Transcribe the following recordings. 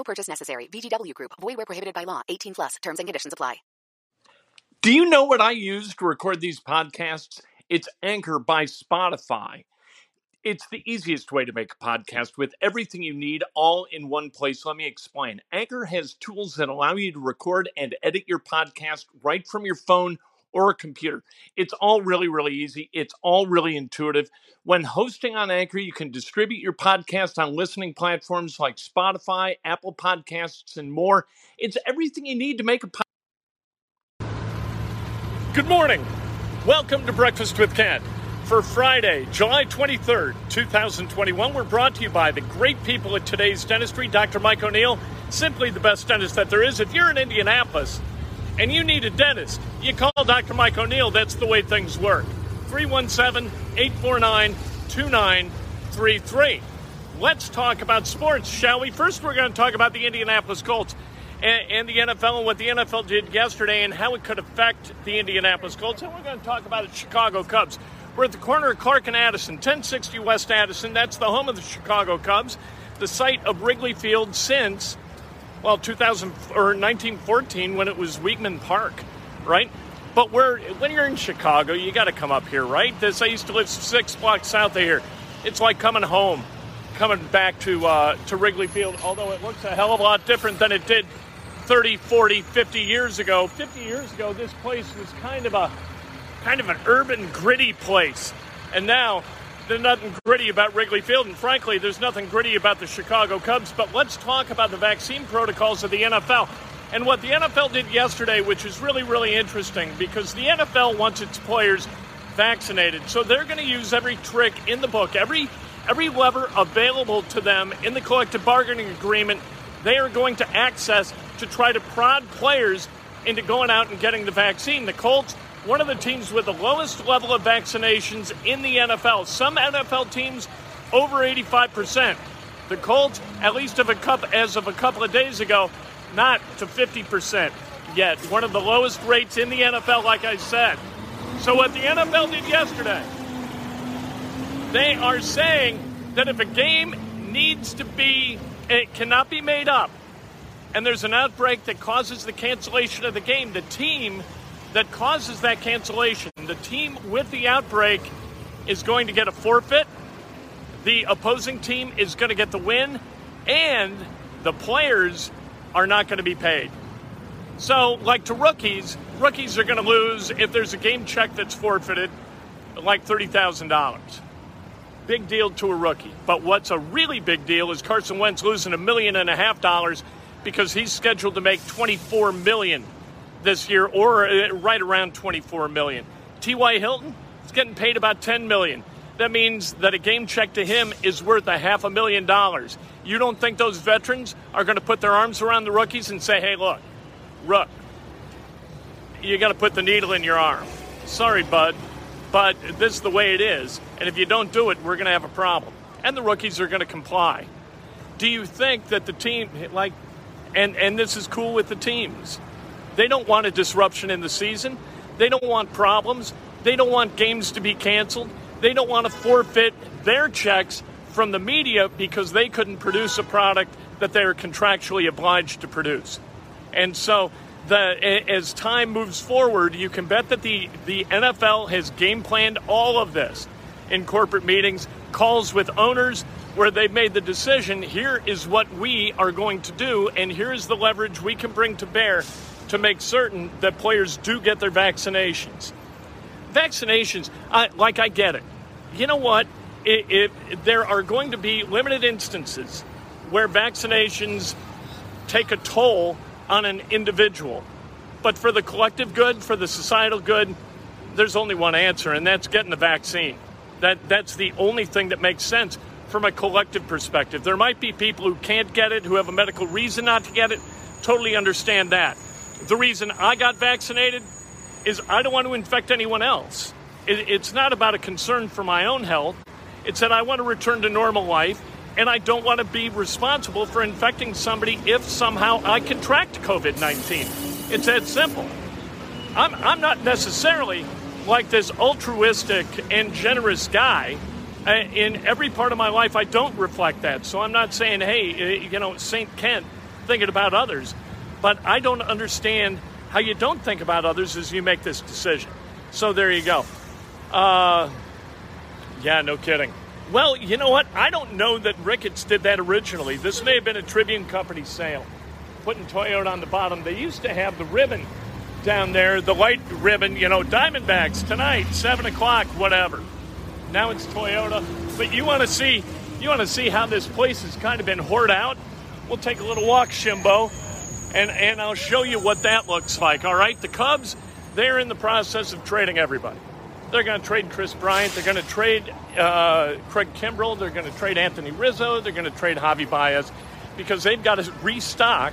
No purchase necessary. VGW Group. Void where prohibited by law. 18 plus. Terms and conditions apply. Do you know what I use to record these podcasts? It's Anchor by Spotify. It's the easiest way to make a podcast with everything you need all in one place. Let me explain. Anchor has tools that allow you to record and edit your podcast right from your phone or a computer. It's all really, really easy. It's all really intuitive. When hosting on Anchor, you can distribute your podcast on listening platforms like Spotify, Apple Podcasts, and more. It's everything you need to make a podcast. Good morning. Welcome to Breakfast with Kent. For Friday, July 23rd, 2021, we're brought to you by the great people at today's dentistry, Dr. Mike O'Neill, simply the best dentist that there is. If you're in Indianapolis, and you need a dentist, you call Dr. Mike O'Neill. That's the way things work. 317 849 2933. Let's talk about sports, shall we? First, we're going to talk about the Indianapolis Colts and, and, the NFL and what the NFL did yesterday and how it could affect the Indianapolis Colts. And we're going to talk about the Chicago Cubs. We're at the corner of Clark and Addison, 1060 West Addison. That's the home of the Chicago Cubs, the site of Wrigley Field since well, 2000 or 1914 when it was Weeghman Park, right? But where when you're in Chicago, you got to come up here, right? This I used to live six blocks south of here. It's like coming home, coming back to uh, to Wrigley Field. Although it looks a hell of a lot different than it did 30, 40, 50 years ago. 50 years ago, this place was kind of a kind of an urban, gritty place, and now there's nothing gritty about Wrigley Field, and frankly, there's nothing gritty about the Chicago Cubs. But let's talk about the vaccine protocols of the NFL and what the NFL did yesterday, which is really, really interesting because the NFL wants its players vaccinated. So they're going to use every trick in the book, every every lever available to them in the collective bargaining agreement. They are going to access to try to prod players into going out and getting the vaccine. The Colts one of the teams with the lowest level of vaccinations in the NFL. Some NFL teams over 85%. The Colts, at least of a cup as of a couple of days ago, not to 50% yet. One of the lowest rates in the NFL, like I said. So what the NFL did yesterday, they are saying that if a game needs to be, it cannot be made up, and there's an outbreak that causes the cancellation of the game, the team that causes that cancellation. The team with the outbreak is going to get a forfeit. The opposing team is going to get the win, and the players are not going to be paid. So, like to rookies, rookies are going to lose if there's a game check that's forfeited, like $30,000. Big deal to a rookie. But what's a really big deal is Carson Wentz losing a million and a half dollars because he's scheduled to make 24 million this year, or uh, right around 24 million. T.Y. Hilton is getting paid about 10 million. That means that a game check to him is worth a half a million dollars. You don't think those veterans are going to put their arms around the rookies and say, "Hey, look, Rook, you got to put the needle in your arm." Sorry, bud, but this is the way it is, and if you don't do it, we're going to have a problem. And the rookies are going to comply. Do you think that the team, like, and and this is cool with the teams? They don't want a disruption in the season. They don't want problems. They don't want games to be canceled. They don't want to forfeit their checks from the media because they couldn't produce a product that they're contractually obliged to produce. And so, the, as time moves forward, you can bet that the, the NFL has game planned all of this in corporate meetings. calls with owners where they've made the decision here is what we are going to do, and here's the leverage we can bring to bear to make certain that players do get their vaccinations. Vaccinations, I, like I get it. You know what? It, it, there are going to be limited instances where vaccinations take a toll on an individual. But for the collective good, for the societal good, there's only one answer, and that's getting the vaccine. That, that's the only thing that makes sense from a collective perspective. There might be people who can't get it, who have a medical reason not to get it. Totally understand that. The reason I got vaccinated is I don't want to infect anyone else. It, it's not about a concern for my own health. It's that I want to return to normal life and I don't want to be responsible for infecting somebody if somehow I contract COVID 19. It's that simple. I'm, I'm not necessarily like this altruistic and generous guy. Uh, in every part of my life, I don't reflect that. So I'm not saying, hey, uh, you know, St. Kent thinking about others. But I don't understand how you don't think about others as you make this decision. So there you go. Uh, yeah, no kidding. Well, you know what? I don't know that Ricketts did that originally. This may have been a Tribune Company sale, putting Toyota on the bottom. They used to have the ribbon down there, the white ribbon, you know, Diamondbacks tonight, seven o'clock, whatever. Now it's Toyota. But you want to see, you want to see how this place has kind of been hoarded out. We'll take a little walk, Shimbo, and and I'll show you what that looks like. All right, the Cubs, they're in the process of trading everybody. They're going to trade Kris Bryant. They're going to trade uh, Craig Kimbrel. They're going to trade Anthony Rizzo. They're going to trade Javi Baez because they've got to restock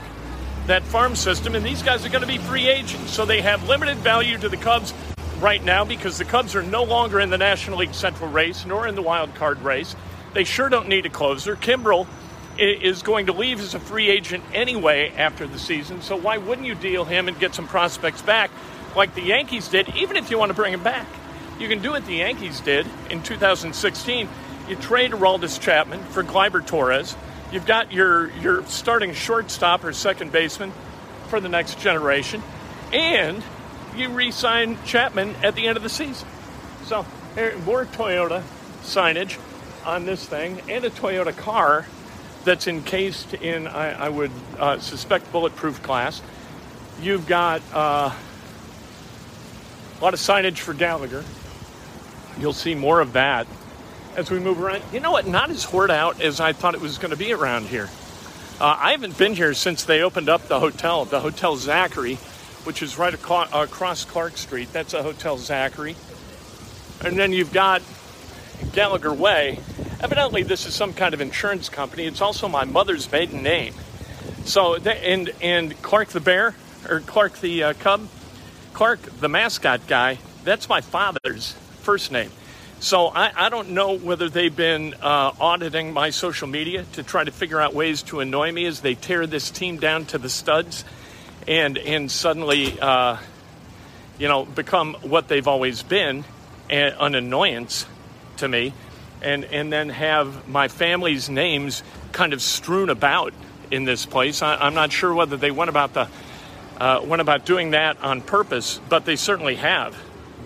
that farm system, and these guys are going to be free agents. So they have limited value to the Cubs right now because the Cubs are no longer in the National League Central race nor in the wild card race. They sure don't need a closer. Kimbrel is going to leave as a free agent anyway after the season, so why wouldn't you deal him and get some prospects back like the Yankees did, even if you want to bring him back? You can do what the Yankees did in 2016. You trade Aroldis Chapman for Gleyber Torres You've got your, your starting shortstop or second baseman for the next generation, and you re sign Chapman at the end of the season. So, eh, more Toyota signage on this thing and a Toyota car that's encased in, I, I would uh, suspect, bulletproof glass. You've got uh, a lot of signage for Gallagher. You'll see more of that as we move around. You know what? Not as hoard out as I thought it was going to be around here. Uh, I haven't been here since they opened up the hotel, the Hotel Zachary, which is right across Clark Street. That's a Hotel Zachary. And then you've got Gallagher Way. Evidently, this is some kind of insurance company. It's also my mother's maiden name. So, and and Clark the bear or Clark the uh, cub, Clark the mascot guy. That's my father's first name. So I, I, don't know whether they've been uh, auditing my social media to try to figure out ways to annoy me as they tear this team down to the studs, and and suddenly, uh, you know, become what they've always been, an annoyance to me, and and then have my family's names kind of strewn about in this place. I, am not sure whether they went about the uh, went about doing that on purpose, but they certainly have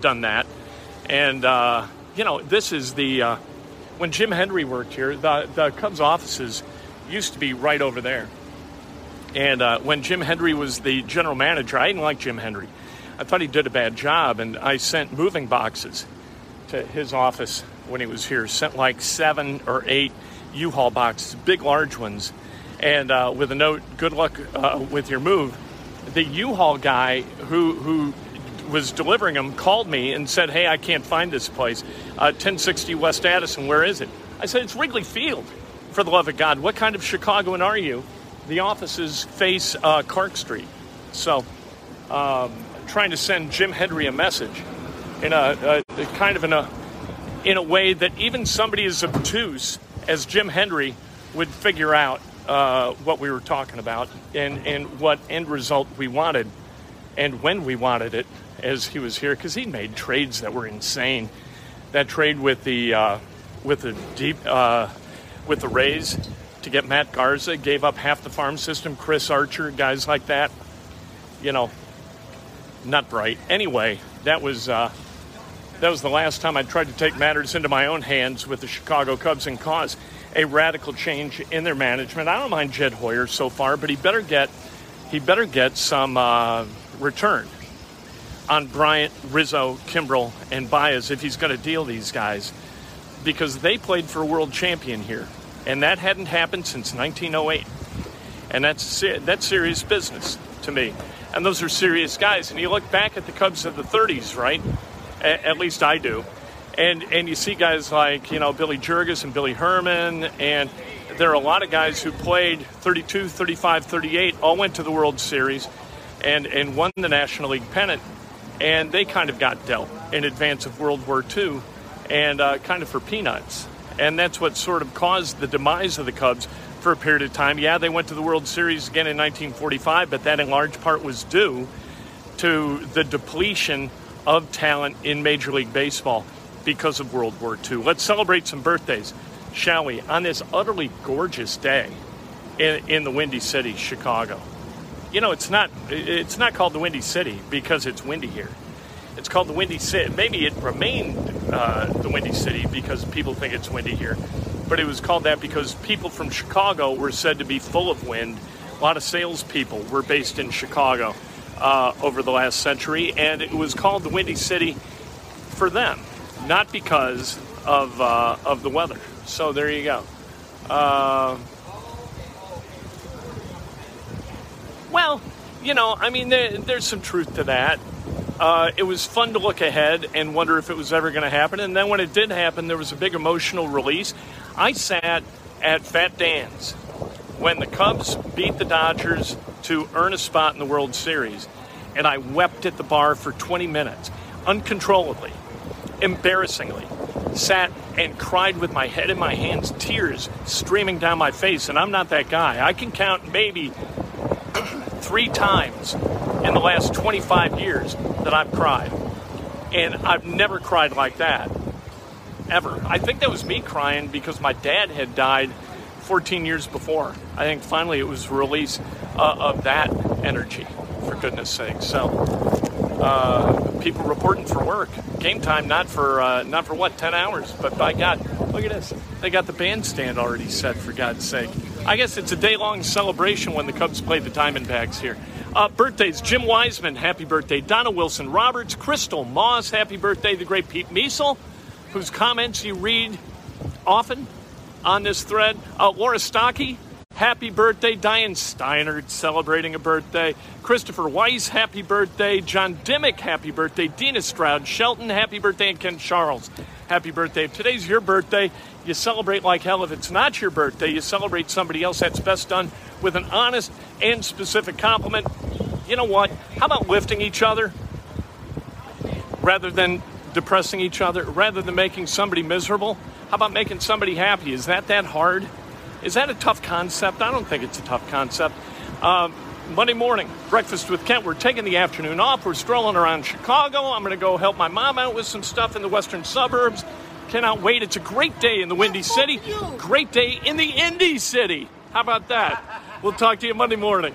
done that, and uh, you know, this is the uh, when Jim Hendry worked here, the the Cubs offices used to be right over there. And uh, when Jim Hendry was the general manager, I didn't like Jim Hendry. I thought he did a bad job, and I sent moving boxes to his office when he was here. Sent like seven or eight U-Haul boxes, big, large ones, and uh, with a note, "Good luck uh, with your move." The U-Haul guy who who was delivering them called me and said, Hey, I can't find this place. Uh, 1060 West Addison, where is it? I said, It's Wrigley Field. For the love of God, what kind of Chicagoan are you? The offices face uh, Clark Street. So, um, trying to send Jim Hendry a message in a, a, kind of in a in a way that even somebody as obtuse as Jim Hendry would figure out uh, what we were talking about and, and what end result we wanted and when we wanted it as he was here because he made trades that were insane. That trade with the uh, with the deep uh, with the Rays to get Matt Garza gave up half the farm system. Chris Archer, guys like that, you know, not bright. Anyway, that was uh, That was the last time I tried to take matters into my own hands with the Chicago Cubs and cause a radical change in their management. I don't mind Jed Hoyer so far, but he better get he better get some uh, return on Bryant, Rizzo, Kimbrel, and Baez if he's going to deal these guys because they played for a world champion here, and that hadn't happened since 1908, and that's that's serious business to me. And those are serious guys. And you look back at the Cubs of the 30s, right? At least I do. And and you see guys like you know Billy Jurges and Billy Herman, and there are a lot of guys who played 32, 35, 38, all went to the World Series, and and won the National League pennant, and they kind of got dealt in advance of World War II, and uh, kind of for peanuts, and that's what sort of caused the demise of the Cubs for a period of time. Yeah, they went to the World Series again in 1945, but that in large part was due to the depletion of talent in Major League Baseball because of World War II. Let's celebrate some birthdays, shall we, on this utterly gorgeous day in, in the Windy City, Chicago. You know, it's not it's not called the Windy City because it's windy here. It's called the Windy City. Maybe it remained uh, the Windy City because people think it's windy here, but it was called that because people from Chicago were said to be full of wind. A lot of salespeople were based in Chicago uh, over the last century, and it was called the Windy City for them not because of uh, of the weather. So there you go. Uh, well, you know, I mean, there, there's some truth to that. Uh, it was fun to look ahead and wonder if it was ever going to happen. And then when it did happen, there was a big emotional release. I sat at Fat Dan's when the Cubs beat the Dodgers to earn a spot in the World Series, and I wept at the bar for 20 minutes uncontrollably embarrassingly, sat and cried with my head in my hands, tears streaming down my face. And I'm not that guy. I can count maybe three times in the last 25 years that I've cried. And I've never cried like that, ever. I think that was me crying because my dad had died 14 years before. I think finally it was release uh, of that energy, for goodness sake. So, uh, people reporting for work. Game time, not for uh, not for what ten hours, but by God, look at this. They got the bandstand already set. For God's sake, I guess it's a day long celebration when the Cubs play the Diamondbacks here. Uh, birthdays: Jim Wiseman, happy birthday. Donna Wilson Roberts, Crystal Moss, happy birthday. The great Pete Miesel, whose comments you read often on this thread. Uh, Laura Stocky, Happy birthday, Diane Steiner, celebrating a birthday. Christopher Weiss, happy birthday. John Dimmick, happy birthday. Dina Stroud, Shelton, happy birthday. And Ken Charles, happy birthday. If today's your birthday, you celebrate like hell. If it's not your birthday, you celebrate somebody else. That's best done with an honest and specific compliment. You know what? How about lifting each other rather than depressing each other, rather than making somebody miserable? How about making somebody happy? Is that that hard? Is that a tough concept? I don't think it's a tough concept. Um, Monday morning, breakfast with Kent. We're taking the afternoon off. We're strolling around Chicago. I'm going to go help my mom out with some stuff in the western suburbs. Cannot wait. It's a great day in the Windy City. Great day in the Indy City. How about that? We'll talk to you Monday morning.